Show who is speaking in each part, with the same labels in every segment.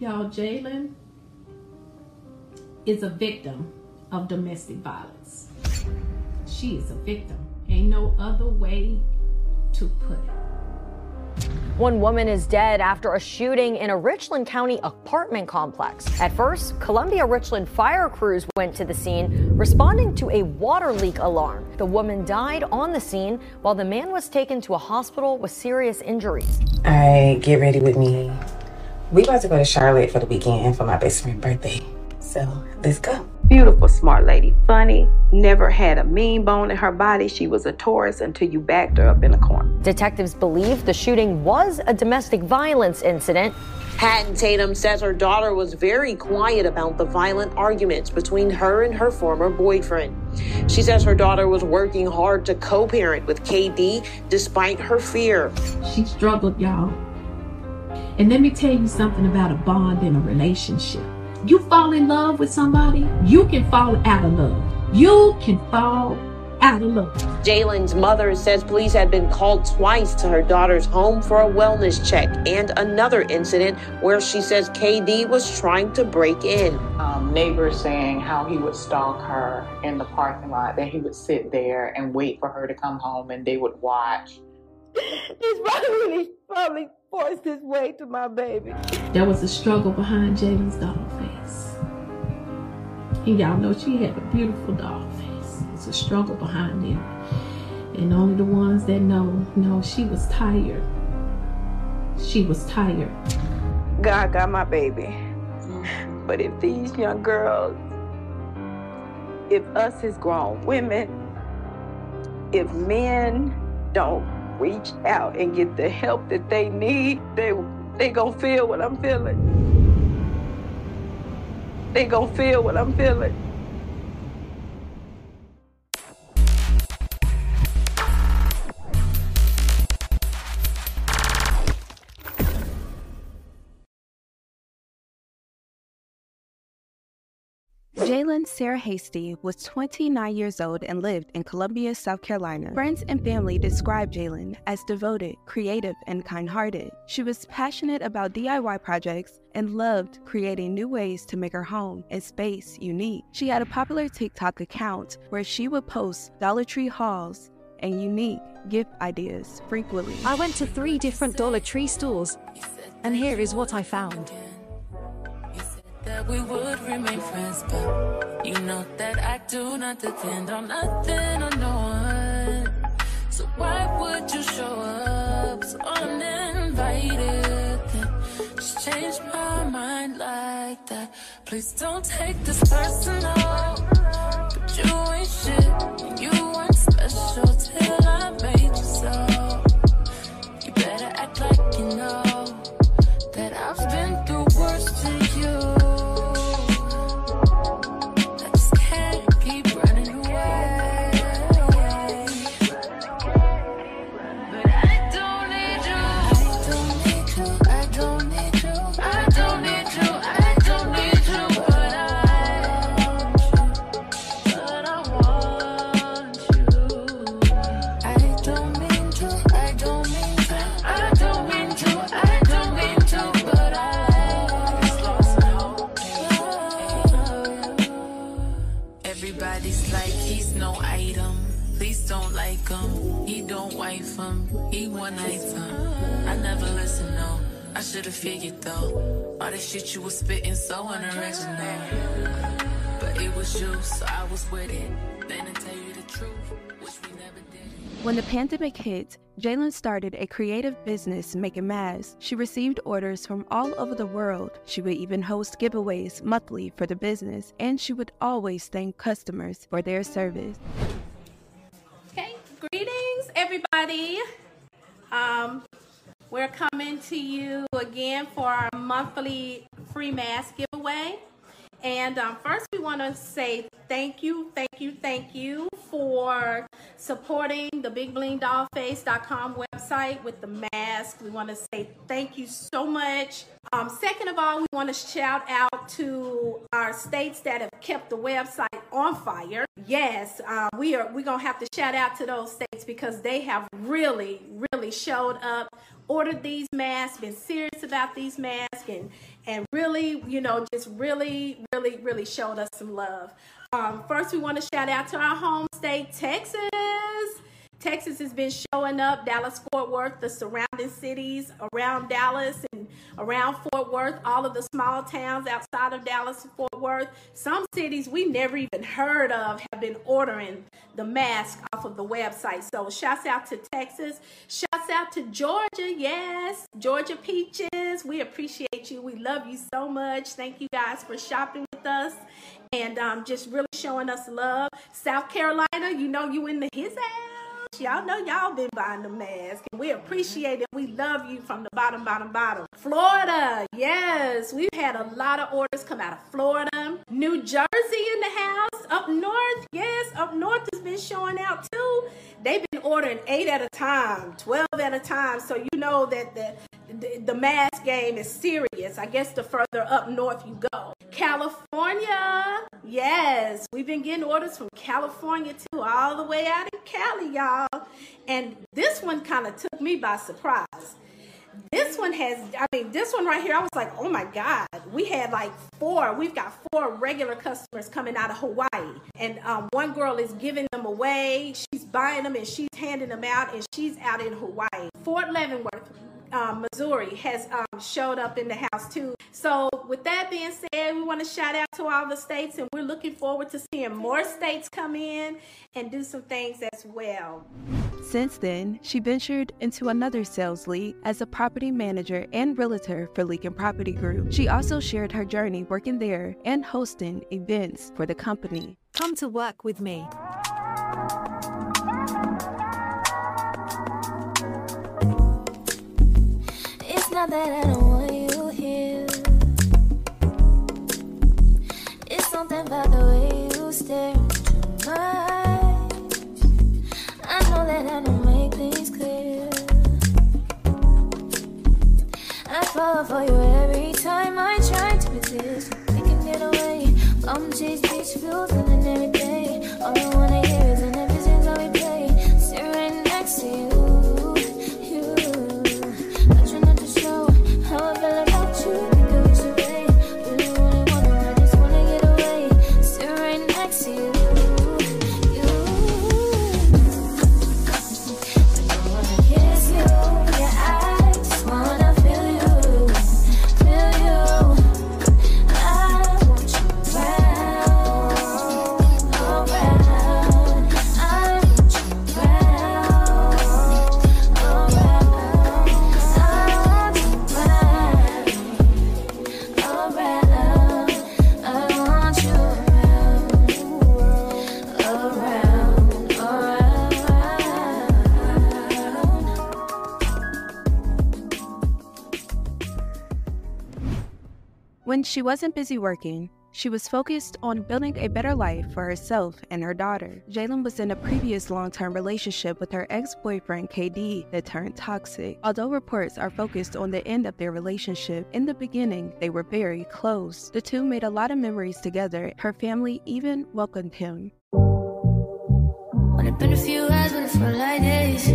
Speaker 1: Y'all, Jaylan is a victim of domestic violence. She is a victim. Ain't no other way to put it.
Speaker 2: One woman is dead after a shooting in a Richland County apartment complex. At first, Columbia Richland fire crews went to the scene responding to a water leak alarm. The woman died on the scene while the man was taken to a hospital with serious injuries.
Speaker 3: All right, get ready with me. We about to go to Charlotte for the weekend for my best friend's birthday. So let's go.
Speaker 4: Beautiful, smart lady, funny, never had a mean bone in her body. She was a Taurus until you backed her up in a corner.
Speaker 2: Detectives believe the shooting was a domestic violence incident.
Speaker 5: Hatton Tatum says her daughter was very quiet about the violent arguments between her and her former boyfriend. She says her daughter was working hard to co parent with KD despite her fear.
Speaker 1: She struggled, y'all. And let me tell you something about a bond in a relationship. You fall in love with somebody, you can fall out of love. You can fall out of love.
Speaker 5: Jaylan's mother says police had been called twice to her daughter's home for a wellness check and another incident where she says KD was trying to break in.
Speaker 6: Um, neighbors saying how he would stalk her in the parking lot, that he would sit there and wait for her to come home and they would watch.
Speaker 4: He's probably, probably forced his way to my baby.
Speaker 1: There was a struggle behind Jaylan's doll face. And y'all know she had a beautiful doll face. It's a struggle behind it. And only the ones that know, know she was tired. She was tired.
Speaker 4: God got my baby. Mm-hmm. But if these young girls, if us as grown women, if men don't reach out and get the help that they need, they they gonna feel what I'm feeling. They gonna feel what I'm feeling.
Speaker 7: Sarah Hasty was 29 years old and lived in Columbia, South Carolina. Friends and family described Jaylan as devoted, creative, and kind hearted. She was passionate about DIY projects and loved creating new ways to make her home and space unique. She had a popular TikTok account where she would post Dollar Tree hauls and unique gift ideas frequently.
Speaker 8: I went to three different Dollar Tree stores, and here is what I found
Speaker 9: we would remain friends, but you know that I do not depend on nothing or no one. So why would you show up so uninvited? Just change my mind like that. Please don't take this personal, but you ain't shit. And you weren't special till I made you so. You better act like you know figured though. All the shit you was spitting so unoriginal. But it was you, so I was with it. Then to tell you the truth, which we never did.
Speaker 7: When the pandemic hit, Jaylan started a creative business making masks. She received orders from all over the world. She would even host giveaways monthly for the business, and she would always thank customers for their service.
Speaker 1: Okay, greetings, everybody. Um, we're coming to you again for our monthly free mask giveaway. And um, first, we want to say thank you, thank you, thank you for supporting the BigBlingDollface.com website with the mask. We want to say thank you so much. Um, second of all, we want to shout out to our states that have kept the website on fire. Yes, uh, we are. We're gonna have to shout out to those states because they have really, really showed up
Speaker 10: ordered these masks, been serious about these masks, and and really, you know, just really, really, really showed us some love. Um, first, we want to shout out to our home state, Texas. Texas has been showing up, Dallas, Fort Worth, the surrounding cities around Dallas and around Fort Worth, all of the small towns outside of Dallas and Fort Worth. Some cities we never even heard of have been ordering the mask off of the website. So shouts out to Texas. Shouts out to Georgia. Yes, Georgia Peaches. We appreciate you. We love you so much. Thank you guys for shopping with us and um, just really showing us love. South Carolina, you know you in the his ass. Y'all know y'all been buying the mask. And we appreciate it. We love you from the bottom, bottom, bottom. Florida, yes. We've had a lot of orders come out of Florida. New Jersey in the house. Up north, yes. Up north has been showing out too. They've been ordering eight at a time, 12 at a time. So you know that the, the, the mask game is serious. I guess the further up north you go. California, yes. We've been getting orders from California too, all the way out in Cali, y'all. And this one kind of took me by surprise. This one has, I mean, this one right here, I was like, oh my God. We had like four, we've got four regular customers coming out of Hawaii. And um, one girl is giving them away. She's buying them and she's handing them out, and she's out in Hawaii. Fort Leavenworth, um, Missouri has um, showed up in the house too. So with that being said, we want to shout out to all the states and we're looking forward to seeing more states come in and do some things as well.
Speaker 7: Since then, she ventured into another sales league as a property manager and realtor for Lincoln Property Group. She also shared her journey working there and hosting events for the company.
Speaker 8: Come to work with me.
Speaker 11: That I don't want you here. It's something about the way you stare into my eyes. I know that I don't make things clear. I fall for you every time I try to resist. Can get away. Come chase beach views and then
Speaker 7: When she wasn't busy working, she was focused on building a better life for herself and her daughter. Jaylan was in a previous long term relationship with her ex boyfriend KD that turned toxic. Although reports are focused on the end of their relationship, in the beginning they were very close. The two made a lot of memories together. Her family even welcomed him.
Speaker 11: Only been a few hours, but it felt like days.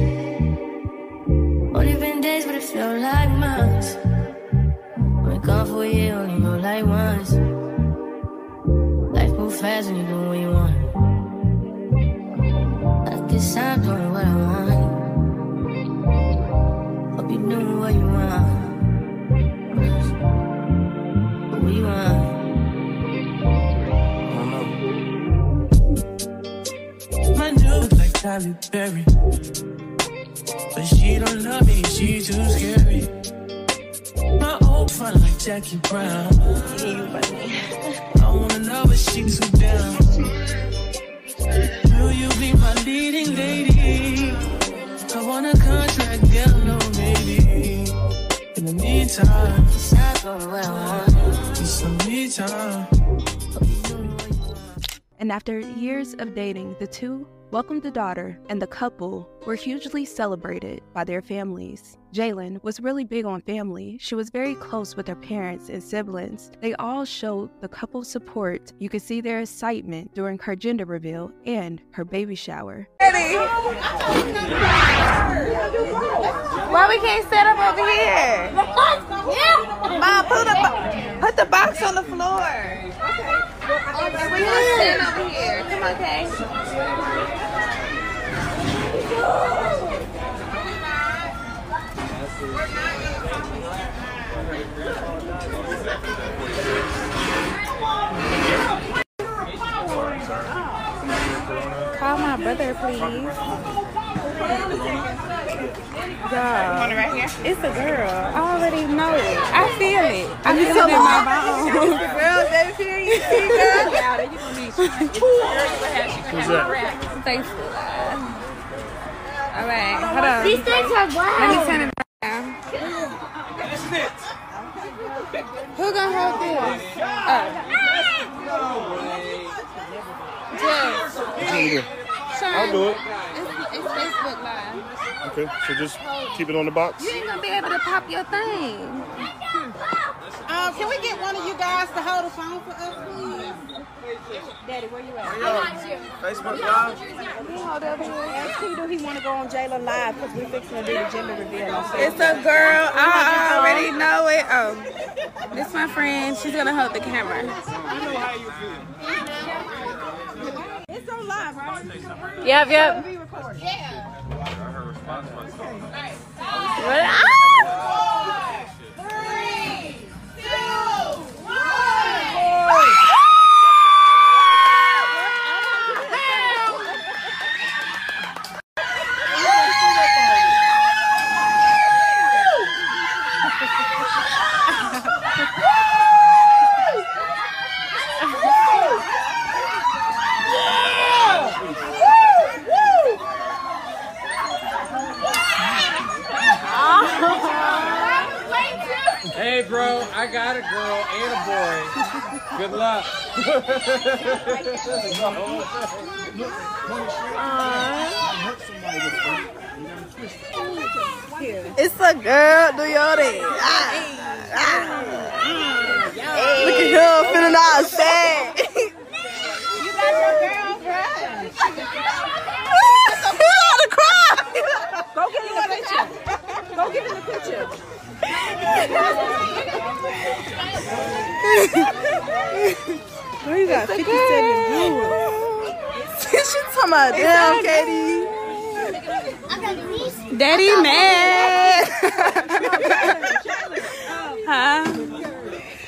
Speaker 11: Only been days, but it felt like months. Only gone for a year, like once. Life move fast when you do what you want. I guess I'm doing what I want. Hope you doing what you want. What you want?
Speaker 12: My new like Tyler Berry. But she don't love me, she too scary. My old front like Jackie Brown. I wanna know, but she too down. Will you be my leading lady? I want a contract, girl, no maybe. In the meantime,
Speaker 11: Stop doing what I want.
Speaker 12: need some me time.
Speaker 7: And after years of dating, the two welcomed a daughter, and the couple were hugely celebrated by their families. Jaylan was really big on family. She was very close with her parents and siblings. They all showed the couple support. You could see their excitement during her gender reveal and her baby shower.
Speaker 13: Why we can't set up over here? Mom, put the bo- put the box on the floor. And we're over here. Come on. Call my brother, please. Girl.
Speaker 10: Want right here?
Speaker 13: It's a girl. I already know it. I feel it. I
Speaker 10: You
Speaker 13: feel
Speaker 10: feel
Speaker 13: it in my
Speaker 10: it?
Speaker 13: bones.
Speaker 10: Girls, they feel you, see, girl?
Speaker 13: Who's that? Thanks. All right, hold on.
Speaker 10: These things are black.
Speaker 13: Let me turn it down. Who gonna hold this? Oh. Jess. Sean,
Speaker 14: I'll do it.
Speaker 13: It's, it's Facebook Live.
Speaker 14: Okay, so just keep it on the box.
Speaker 13: You ain't gonna be able to pop your thing.
Speaker 10: Um, can we get one of you guys to hold the phone for us, please? Daddy, where you at?
Speaker 15: I got you. Facebook Live?
Speaker 10: He hold up here. Ask P, do he want to go on Jaylan Live? Because we're fixing to do the gender reveal on
Speaker 13: It's a girl. I already know it. Oh, this my friend. She's gonna hold the camera.
Speaker 10: It's on live, right?
Speaker 13: Yep, yep.
Speaker 10: Yeah. Three,
Speaker 15: ah! Boy. Good luck.
Speaker 13: It's a girl. Do your thing. Ah, ah. Look at him feeling all sad.
Speaker 10: You got your girlfriend.
Speaker 13: he ought to cry.
Speaker 10: Go get in the picture. Go get in the picture.
Speaker 13: Oh, you got 57 viewers. she talking about damn, Katie. Daddy mad. huh?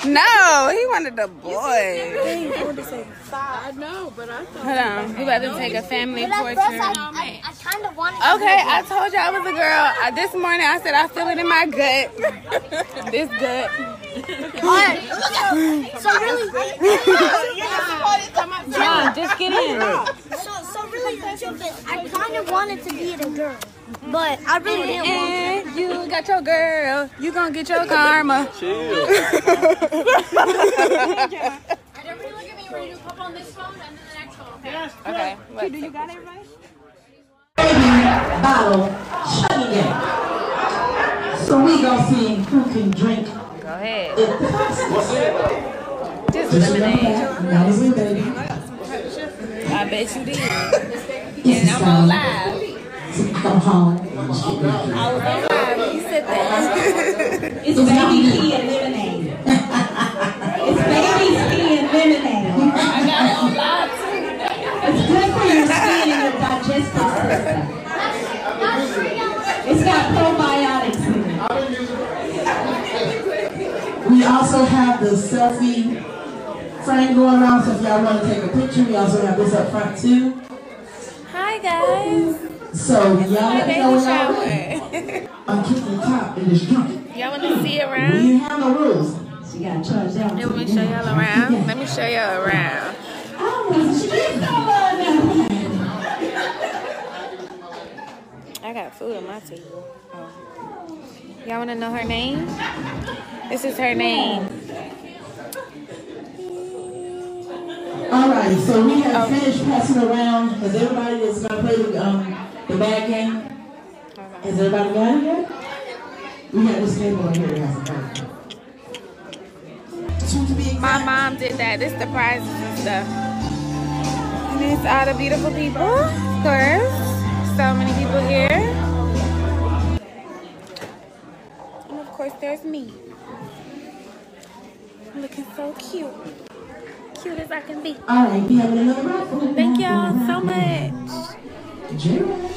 Speaker 13: No, he wanted the boy.
Speaker 10: I know, but I thought.
Speaker 13: Hold on, we about to take a family portrait.
Speaker 16: First, I, I, I kind of wanted to
Speaker 13: Okay, I told you I was a girl. Uh, this morning I said I feel it in my gut. this gut.
Speaker 16: Alright, so really,
Speaker 13: John, just get in.
Speaker 16: so, so really, the truth is, I kind of wanted to be a girl, but I really didn't want
Speaker 13: And you got your girl. You gonna get your karma.
Speaker 16: to.
Speaker 13: Okay.
Speaker 10: Do you got everybody?
Speaker 4: bottle chugging it. So we gonna see who can drink
Speaker 13: Go ahead.
Speaker 4: it the fastest.
Speaker 13: Just
Speaker 4: Just
Speaker 13: lemonade.
Speaker 4: that. Not as baby.
Speaker 13: I bet you did.
Speaker 4: It's
Speaker 13: And I'm on live.
Speaker 4: alcohol.
Speaker 13: I was on live when said that.
Speaker 4: It's baby tea and lemonade. it's baby tea and lemonade.
Speaker 13: I got it on live too.
Speaker 4: It's good for your skin and your digestive system. It's got probiotics in it. We also have the selfie frame going around, so if y'all want to take a picture, we also have this up front too.
Speaker 13: Hi guys.
Speaker 4: So y'all
Speaker 13: My
Speaker 4: let me know when y'all I'm kicking the top and just drunk.
Speaker 13: Y'all want to see
Speaker 4: We
Speaker 13: around?
Speaker 4: didn't have no rules. So you gotta charge that.
Speaker 13: Let me show y'all around. Let me show y'all around. I got food on my table. Oh. Y'all want to know her name? This is her name.
Speaker 17: All right, so we have finished passing around. Has everybody that's gonna play the, um, the bag game? Has everybody got it yet? We got this table right here that has a bag.
Speaker 13: My mom did that. This is the prizes and stuff. And it's all the beautiful people, there's me. Looking so cute. Cute as I can be.
Speaker 17: All right, we have another raffle.
Speaker 13: Thank y'all so much.
Speaker 17: Jared.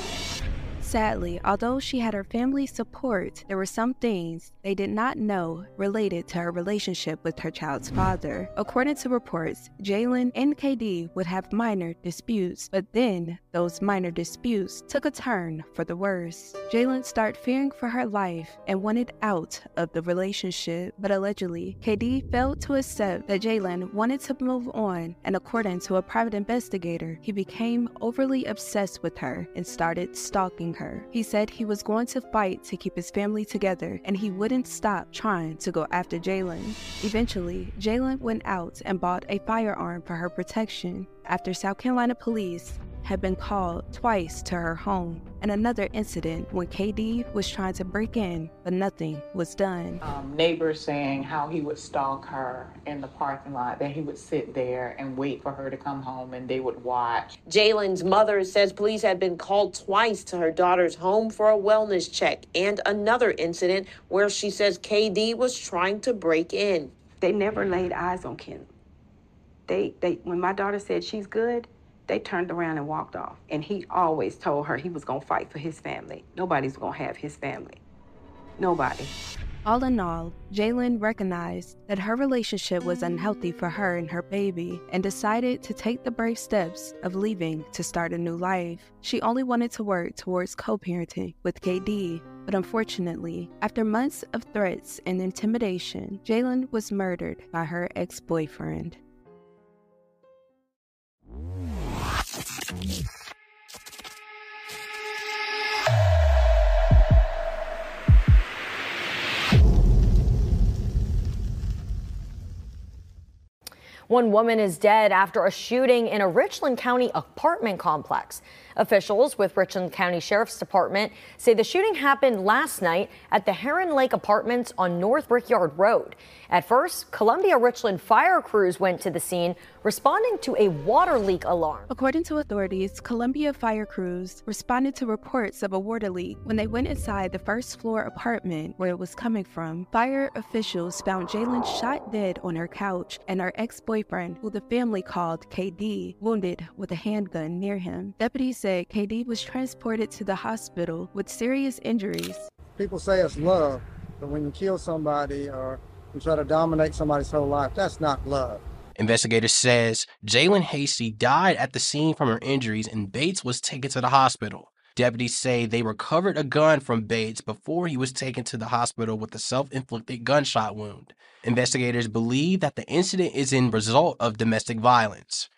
Speaker 7: Sadly, although she had her family's support, there were some things they did not know related to her relationship with her child's father. According to reports, Jaylan and KD would have minor disputes, but then those minor disputes took a turn for the worse. Jaylan started fearing for her life and wanted out of the relationship, but allegedly, KD failed to accept that Jaylan wanted to move on, and according to a private investigator, he became overly obsessed with her and started stalking her. He said he was going to fight to keep his family together and he wouldn't stop trying to go after Jaylan. Eventually, Jaylan went out and bought a firearm for her protection after South Carolina police had been called twice to her home, and another incident when KD was trying to break in, but nothing was done.
Speaker 6: Um, neighbors saying how he would stalk her in the parking lot, that he would sit there and wait for her to come home and they would watch.
Speaker 5: Jaylan's mother says police had been called twice to her daughter's home for a wellness check and another incident where she says KD was trying to break in.
Speaker 4: They never laid eyes on Kendall. They, they, when my daughter said she's good, they turned around and walked off. And he always told her he was gonna fight for his family. Nobody's gonna have his family. Nobody.
Speaker 7: All in all, Jaylan recognized that her relationship was unhealthy for her and her baby and decided to take the brave steps of leaving to start a new life. She only wanted to work towards co parenting with KD, but unfortunately, after months of threats and intimidation, Jaylan was murdered by her ex boyfriend.
Speaker 2: One woman is dead after a shooting in a Richland County apartment complex. Officials with Richland County Sheriff's Department say the shooting happened last night at the Heron Lake Apartments on North Brickyard Road. At first, Columbia Richland fire crews went to the scene responding to a water leak alarm.
Speaker 7: According to authorities, Columbia fire crews responded to reports of a water leak when they went inside the first floor apartment where it was coming from. Fire officials found Jaylan shot dead on her couch and her ex boyfriend, who the family called KD, wounded with a handgun near him. Deputies said KD was transported to the hospital with serious injuries.
Speaker 18: People say it's love, but when you kill somebody or you try to dominate somebody's whole life, that's not love.
Speaker 19: Investigators says Jaylan Hasty died at the scene from her injuries and Bates was taken to the hospital. Deputies say they recovered a gun from Bates before he was taken to the hospital with a self-inflicted gunshot wound. Investigators believe that the incident is in result of domestic violence.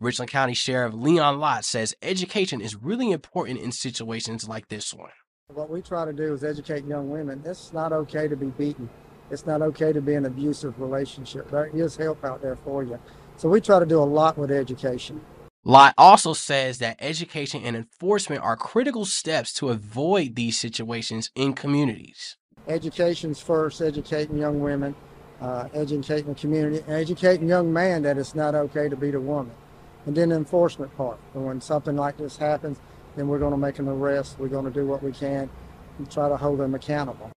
Speaker 19: Richland County Sheriff Leon Lott says education is really important in situations like this one.
Speaker 18: What we try to do is educate young women. It's not okay to be beaten. It's not okay to be in an abusive relationship. There is help out there for you. So we try to do a lot with education.
Speaker 19: Lott also says that education and enforcement are critical steps to avoid these situations in communities.
Speaker 18: Education's first, educating young women, uh, educating the community, and educating young man that it's not okay to beat a woman. And then the enforcement part. And when something like this happens, then we're going to make an arrest. We're going to do what we can and try to hold them accountable.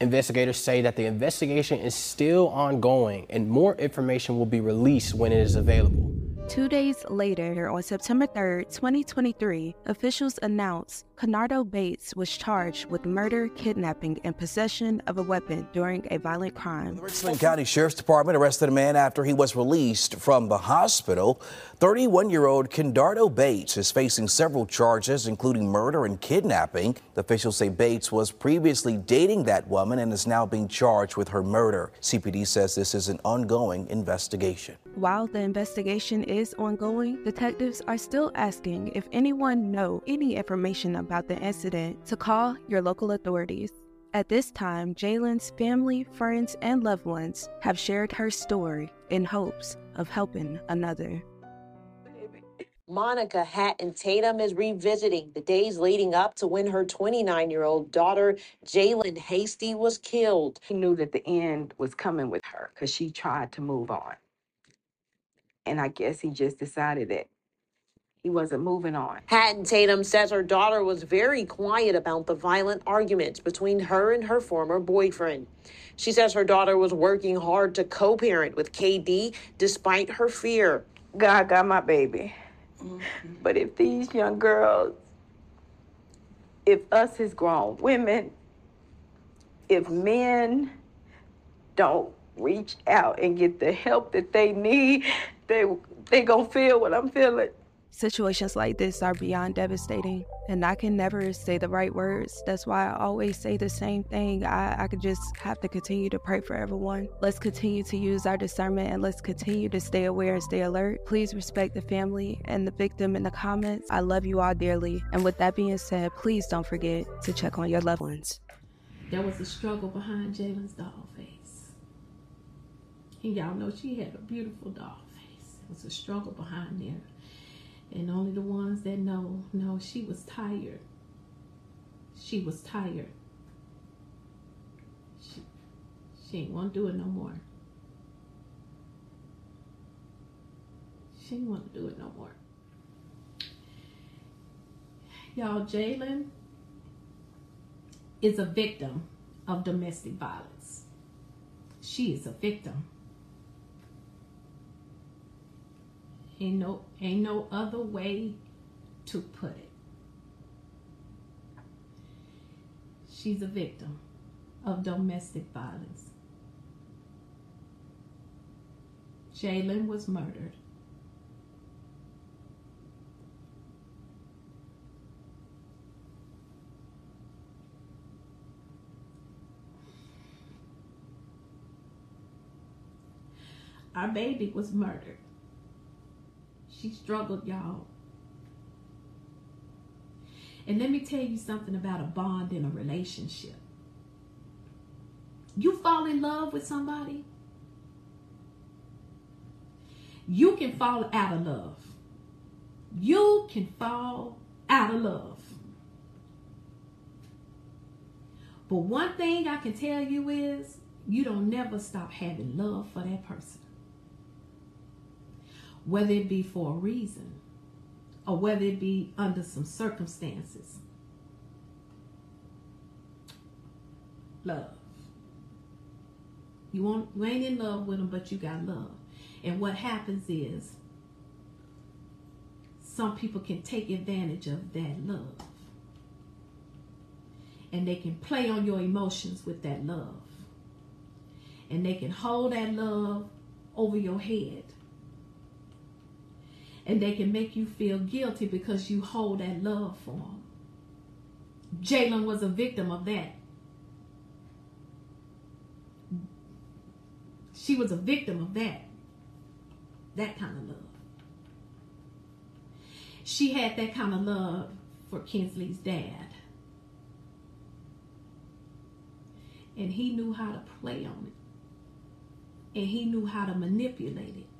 Speaker 19: Investigators say that the investigation is still ongoing and more information will be released when it is available.
Speaker 7: Two days later, on September 3rd, 2023, officials announced Kenardo Bates was charged with murder, kidnapping, and possession of a weapon during a violent crime.
Speaker 20: The Richland County Sheriff's Department arrested a man after he was released from the hospital. 31 year old Kenardo Bates is facing several charges, including murder and kidnapping. The officials say Bates was previously dating that woman and is now being charged with her murder. CPD says this is an ongoing investigation.
Speaker 7: While the investigation is ongoing, detectives are still asking if anyone know any information about the incident to call your local authorities. At this time, Jaylan's family, friends, and loved ones have shared her story in hopes of helping another.
Speaker 5: Monica Hatton Tatum is revisiting the days leading up to when her 29 year old daughter, Jaylan Hasty, was killed.
Speaker 4: He knew that the end was coming with her because she tried to move on. And I guess he just decided that he wasn't moving on.
Speaker 5: Hatton Tatum says her daughter was very quiet about the violent arguments between her and her former boyfriend. She says her daughter was working hard to co parent with KD despite her fear.
Speaker 4: God got my baby. Mm-hmm. But if these young girls, if us as grown women, if men don't reach out and get the help that they need, they they gonna feel what I'm feeling.
Speaker 7: Situations like this are beyond devastating, and I can never say the right words. That's why I always say the same thing. I, I could just have to continue to pray for everyone. Let's continue to use our discernment and let's continue to stay aware and stay alert. Please respect the family and the victim in the comments. I love you all dearly. And with that being said, please don't forget to check on your loved ones.
Speaker 1: There was a struggle behind Jaylan's doll face. And y'all know she had a beautiful doll face. There was a struggle behind there. And only the ones that know, know she was tired. She was tired. She, she ain't want to do it no more. She ain't want to do it no more. Y'all, Jaylan is a victim of domestic violence. She is a victim. Ain't no ain't no other way to put it. She's a victim of domestic violence. Jaylan was murdered. Our baby was murdered. She struggled, y'all. And let me tell you something about a bond in a relationship. You fall in love with somebody, you can fall out of love. You can fall out of love. But one thing I can tell you is you don't never stop having love for that person whether it be for a reason or whether it be under some circumstances. Love. You want you ain't in love with them, but you got love. And what happens is some people can take advantage of that love. And they can play on your emotions with that love. And they can hold that love over your head and they can make you feel guilty because you hold that love for them. Jaylan was a victim of that. She was a victim of that. That kind of love. She had that kind of love for Kinsley's dad. And he knew how to play on it. And he knew how to manipulate it.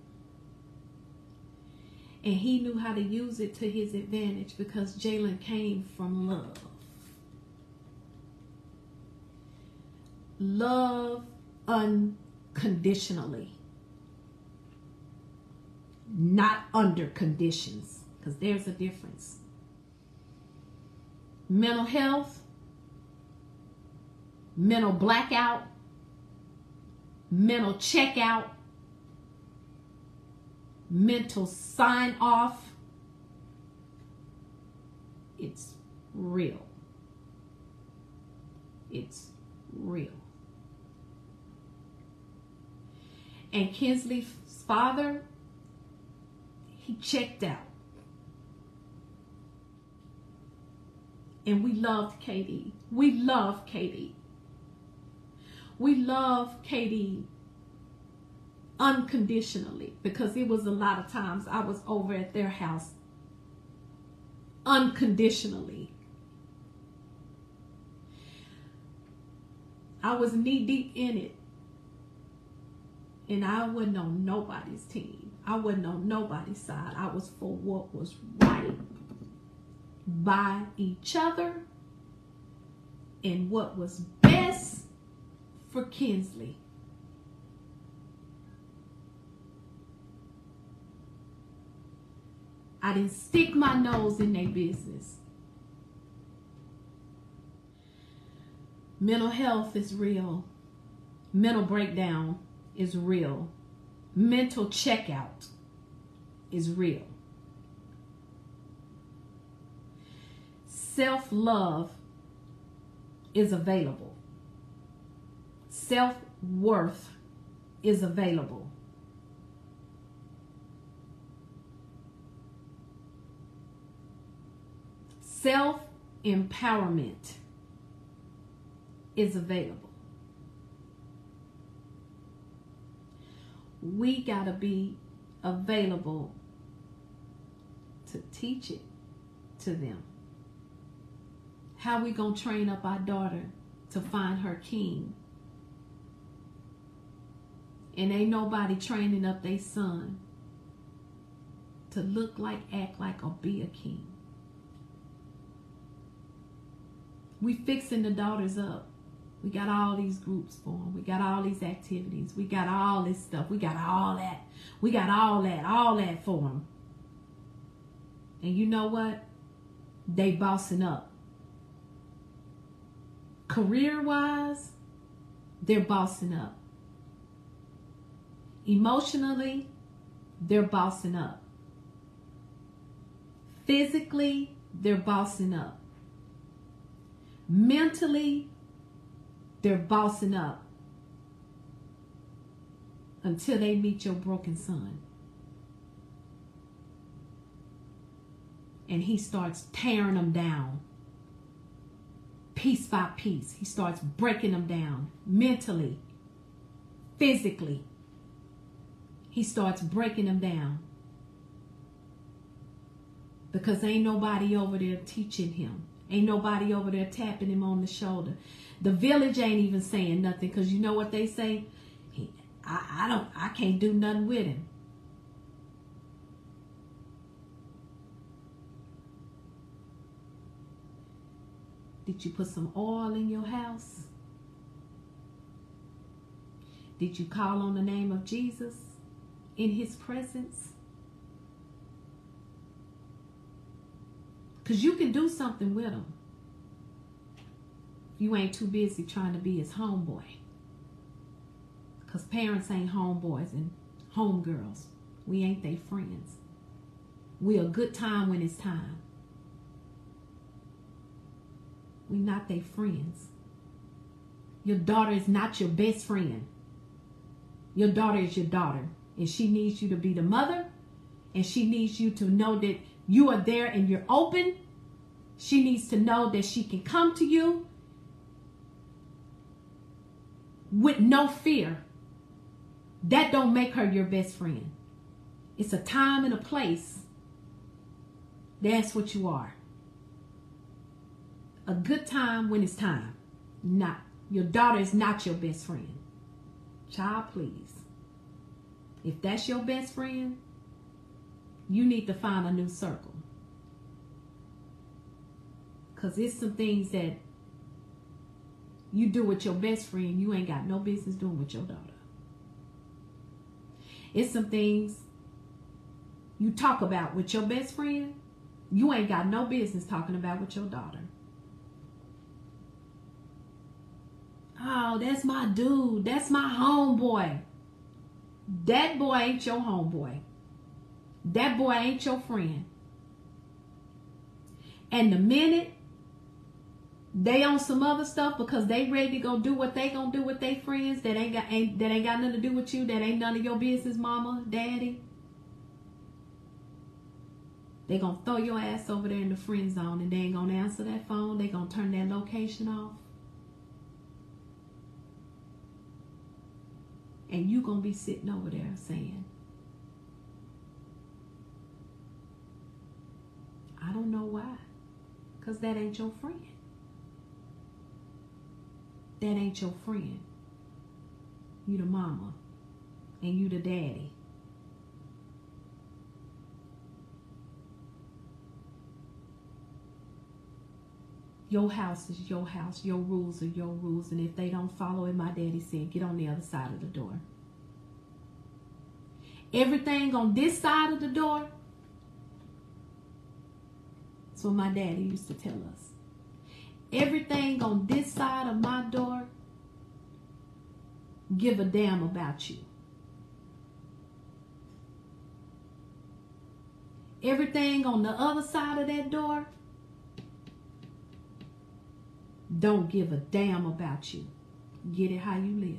Speaker 1: And he knew how to use it to his advantage because Jaylan came from love. Love unconditionally, not under conditions, because there's a difference. Mental health, mental blackout, mental checkout, mental sign off. It's real. It's real. And Kinsley's father, he checked out. And we loved KD. We love KD. We love KD unconditionally because it was a lot of times I was over at their house unconditionally. I was knee deep in it and I wasn't on nobody's team. I wasn't on nobody's side. I was for what was right by each other and what was best for Kinsley. I didn't stick my nose in their business. Mental health is real. Mental breakdown is real. Mental checkout is real. Self love is available. Self worth is available. Self empowerment is available. We got to be available to teach it to them. How we going to train up our daughter to find her king? And ain't nobody training up their son to look like, act like, or be a king. We fixing the daughters up. We got all these groups for them. We got all these activities. We got all this stuff. We got all that. We got all that, all that for them. And you know what? They bossing up. Career wise, they're bossing up. Emotionally, they're bossing up. Physically, they're bossing up. Mentally, they're bossing up until they meet your broken son. And he starts tearing them down piece by piece. He starts breaking them down mentally, physically. He starts breaking them down because ain't nobody over there teaching him. Ain't nobody over there tapping him on the shoulder. The village ain't even saying nothing because you know what they say? I, I don't, I can't do nothing with him. Did you put some oil in your house? Did you call on the name of Jesus in his presence? Because you can do something with him. You ain't too busy trying to be his homeboy. Because parents ain't homeboys and homegirls. We ain't they friends. We a good time when it's time. We not they friends. Your daughter is not your best friend. Your daughter is your daughter. And she needs you to be the mother. And she needs you to know that you are there and you're open. She needs to know that she can come to you with no fear. That don't make her your best friend. It's a time and a place. That's what you are. A good time when it's time. Not your daughter is not your best friend. Child, please. If that's your best friend, you need to find a new circle. Because it's some things that you do with your best friend, you ain't got no business doing with your daughter. It's some things you talk about with your best friend, you ain't got no business talking about with your daughter. Oh, that's my dude. That's my homeboy. That boy ain't your homeboy. That boy ain't your friend. And the minute they on some other stuff because they ready to go do what they gonna do with their friends that ain't got ain't that ain't got nothing to do with you, that ain't none of your business, mama, daddy. They gonna throw your ass over there in the friend zone and they ain't gonna answer that phone. They gonna turn that location off. And you gonna be sitting over there saying, I don't know why. Because that ain't your friend that ain't your friend. You the mama and you the daddy. Your house is your house. Your rules are your rules. And if they don't follow it, my daddy said, get on the other side of the door. Everything on this side of the door. That's what my daddy used to tell us. Everything on this side of my door, give a damn about you. Everything on the other side of that door, don't give a damn about you. Get it how you live.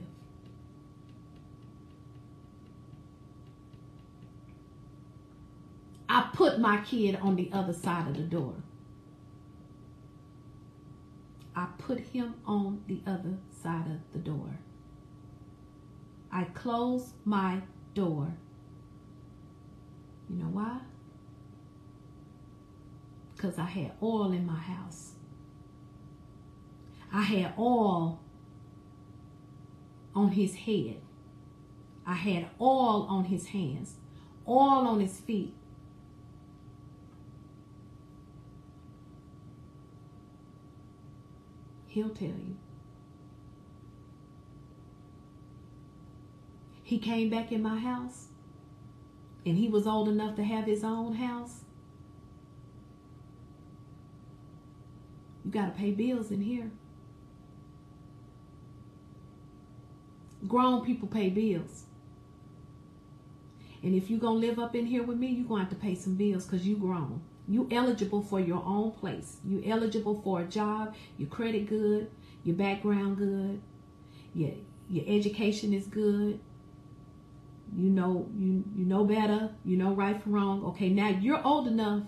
Speaker 1: I put my kid on the other side of the door. I put him on the other side of the door. I close my door. You know why? Because I had oil in my house. I had oil on his head. I had oil on his hands, oil on his feet. He'll tell you. He came back in my house and he was old enough to have his own house. You got to pay bills in here. Grown people pay bills. And if you're going to live up in here with me, you're going to have to pay some bills because you grown. You eligible for your own place. You eligible for a job. Your credit good. Your background good. Your, your education is good. You know you you know better. You know right from wrong. Okay, now you're old enough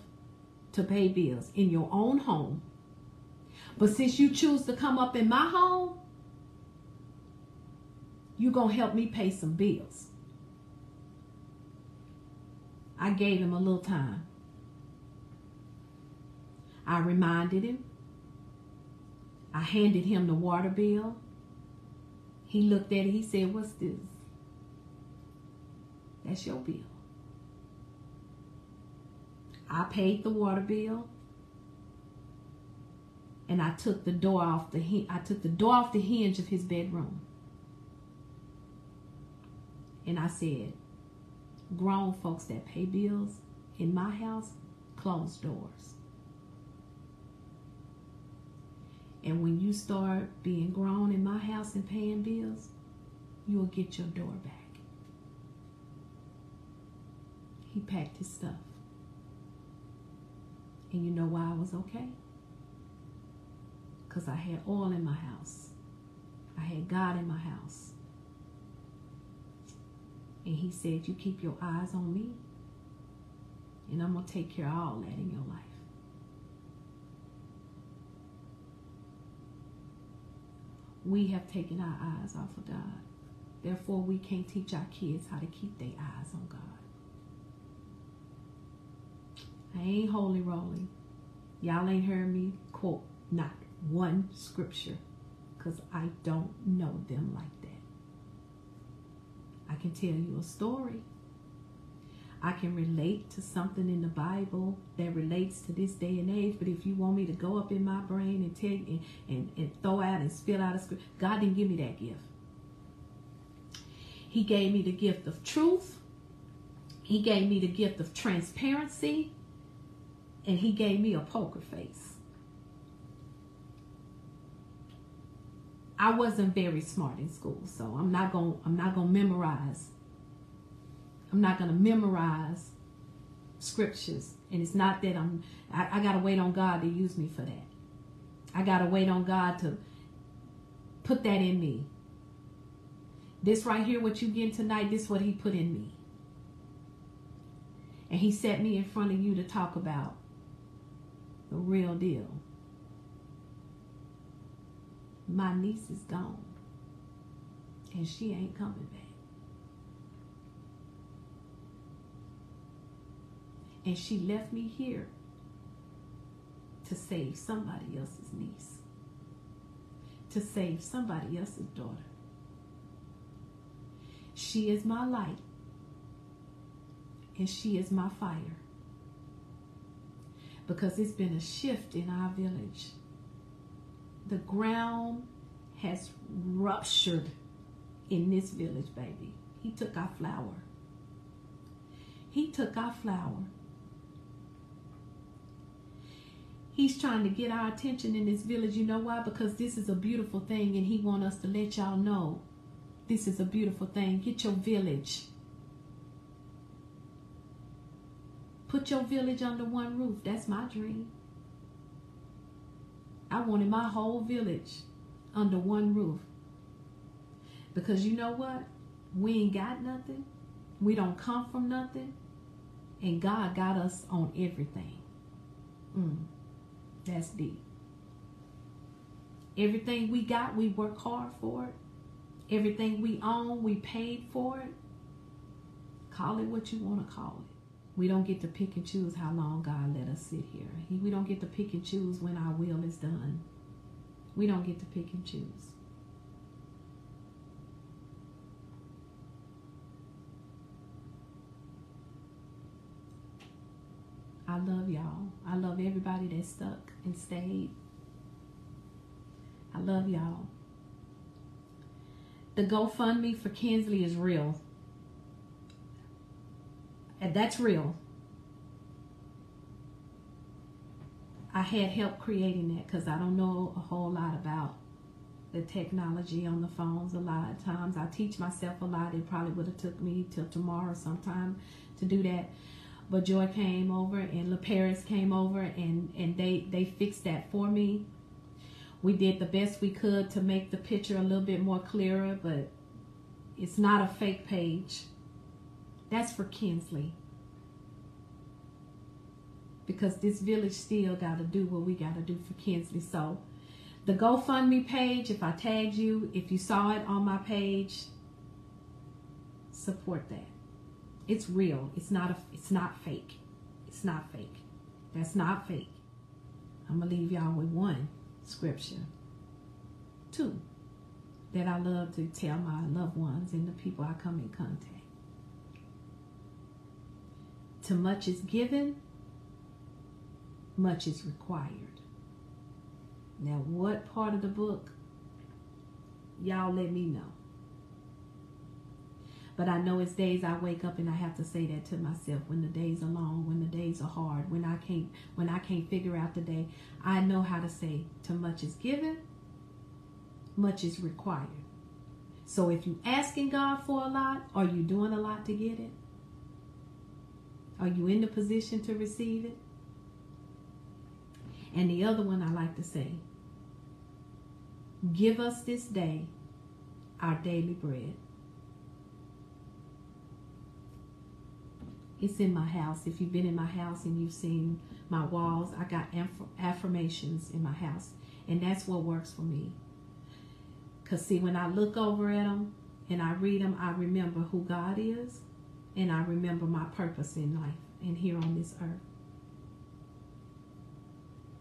Speaker 1: to pay bills in your own home. But since you choose to come up in my home, you're going to help me pay some bills. I gave him a little time. I reminded him. I handed him the water bill. He looked at it. He said, What's this? That's your bill. I paid the water bill. And I took the door off the I took the door off the hinge of his bedroom. And I said, grown folks that pay bills in my house close doors. And when you start being grown in my house and paying bills, you'll get your door back. He packed his stuff. And you know why I was okay? Because I had oil in my house. I had God in my house. And he said, You keep your eyes on me, and I'm going to take care of all that in your life. We have taken our eyes off of God. Therefore, we can't teach our kids how to keep their eyes on God. I ain't holy rolling. Y'all ain't heard me quote not one scripture because I don't know them like that. I can tell you a story. I can relate to something in the Bible that relates to this day and age. But if you want me to go up in my brain and take and, and, and throw out and spill out a script, God didn't give me that gift. He gave me the gift of truth. He gave me the gift of transparency. And he gave me a poker face. I wasn't very smart in school, so I'm not going to I'm not going to memorize. I'm not going to memorize scriptures. And it's not that I'm I, I got to wait on God to use me for that. I got to wait on God to put that in me. This right here what you getting tonight, this what he put in me. And he set me in front of you to talk about the real deal my niece is gone and she ain't coming back. And she left me here to save somebody else's niece, to save somebody else's daughter. She is my light and she is my fire because it's been a shift in our village The ground has ruptured in this village, baby. He took our flower. He took our flower. He's trying to get our attention in this village. You know why? Because this is a beautiful thing and he want us to let y'all know this is a beautiful thing. Get your village. Put your village under one roof. That's my dream. I wanted my whole village under one roof. Because you know what? We ain't got nothing. We don't come from nothing. And God got us on everything. Mm, that's deep. Everything we got, we work hard for it. Everything we own, we paid for it. Call it what you want to call it. We don't get to pick and choose how long God let us sit here. We don't get to pick and choose when our will is done. We don't get to pick and choose. I love y'all. I love everybody that stuck and stayed. I love y'all. The GoFundMe for Kinsley is real. And that's real. I had help creating that because I don't know a whole lot about the technology on the phones a lot of times. I teach myself a lot. It probably would have took me till tomorrow sometime to do that. But Joy came over and La Paris came over and, and they, they fixed that for me. We did the best we could to make the picture a little bit more clearer, but it's not a fake page. That's for Kinsley. Because this village still got to do what we got to do for Kinsley. So the GoFundMe page, if I tagged you, if you saw it on my page, support that. It's real. It's not a. It's not fake. It's not fake. That's not fake. I'm gonna leave y'all with one scripture. Two, that I love to tell my loved ones and the people I come in contact. To much is given, much is required. Now, what part of the book? Y'all let me know. But I know it's days I wake up and I have to say that to myself when the days are long, when the days are hard, when I can't when I can't figure out the day. I know how to say too much is given, much is required. So if you asking God for a lot, are you doing a lot to get it? Are you in the position to receive it? And the other one I like to say, give us this day our daily bread. It's in my house. If you've been in my house and you've seen my walls, I got affirmations in my house. And that's what works for me. Because, see, when I look over at them and I read them, I remember who God is and I remember my purpose in life and here on this earth.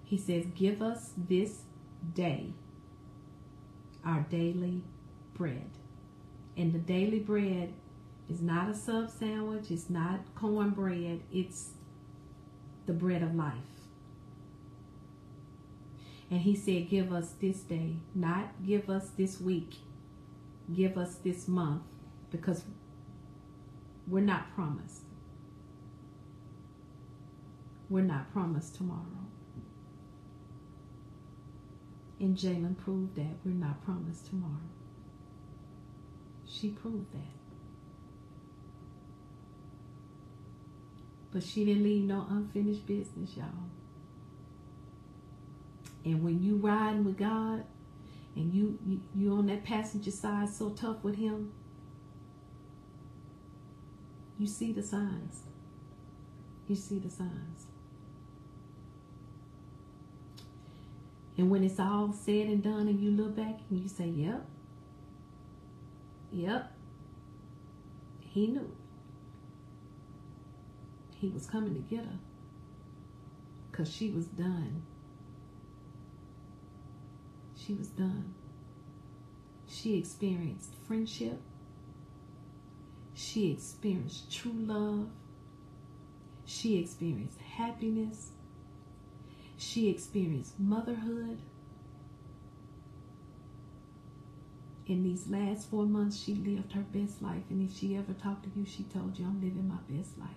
Speaker 1: He says, Give us this day our daily bread. And the daily bread it's not a sub sandwich. It's not cornbread. It's the bread of life. And he said, Give us this day, not give us this week, give us this month, because we're not promised. We're not promised tomorrow. And Jaylan proved that we're not promised tomorrow. She proved that. But she didn't leave no unfinished business, y'all. And when you riding with God and you, you you on that passenger side so tough with him, you see the signs. You see the signs. And when it's all said and done and you look back and you say, Yep. Yep. He knew he was coming to get her because she was done. She was done. She experienced friendship. She experienced true love. She experienced happiness. She experienced motherhood. in these last four months, she lived her best life. And if she ever talked to you, she told you, I'm living my best life.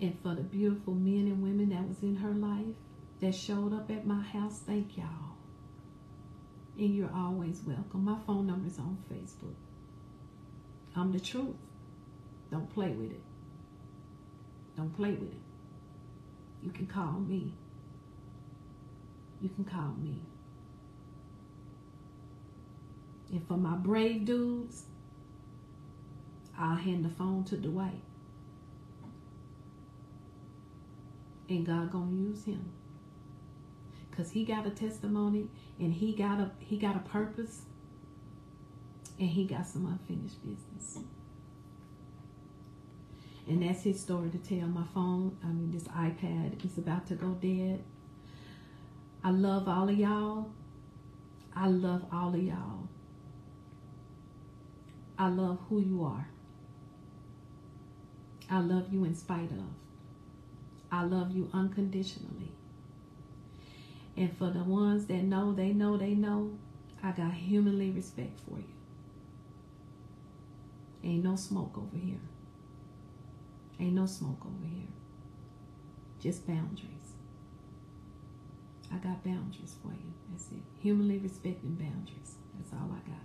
Speaker 1: And for the beautiful men and women that was in her life that showed up at my house, thank y'all. And you're always welcome. My phone number is on Facebook. I'm the truth. Don't play with it. Don't play with it. You can call me. You can call me. And for my brave dudes, I'll hand the phone to Dwight. And God gonna use him. Cause he got a testimony and he got a he got a purpose and he got some unfinished business. And that's his story to tell. My phone, I mean this iPad is about to go dead. I love all of y'all. I love all of y'all. I love who you are. I love you in spite of. I love you unconditionally. And for the ones that know, they know, they know, I got humanly respect for you. Ain't no smoke over here. Ain't no smoke over here. Just boundaries. I got boundaries for you. That's it. Humanly respecting boundaries. That's all I got.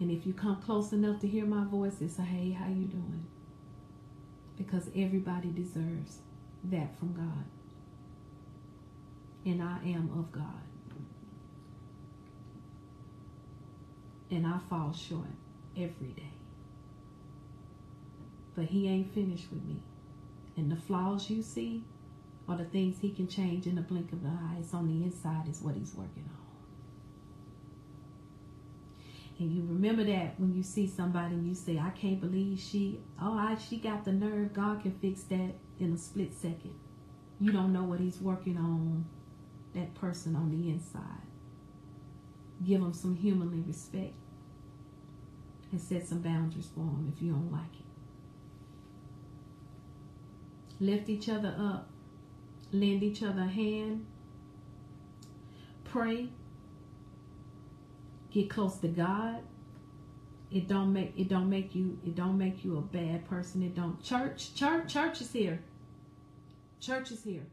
Speaker 1: And if you come close enough to hear my voice, it's a hey, how you doing? Because everybody deserves that from God. And I am of God. And I fall short every day. But he ain't finished with me. And the flaws you see are the things he can change in the blink of the eye. It's on the inside is what he's working on. And you remember that when you see somebody and you say, I can't believe she, oh, I, she got the nerve. God can fix that in a split second. You don't know what he's working on that person on the inside. Give them some humanly respect and set some boundaries for them if you don't like it. Lift each other up. Lend each other a hand. Pray. Get close to God. It don't make it don't make you it don't make you a bad person. It don't church church church is here. Church is here.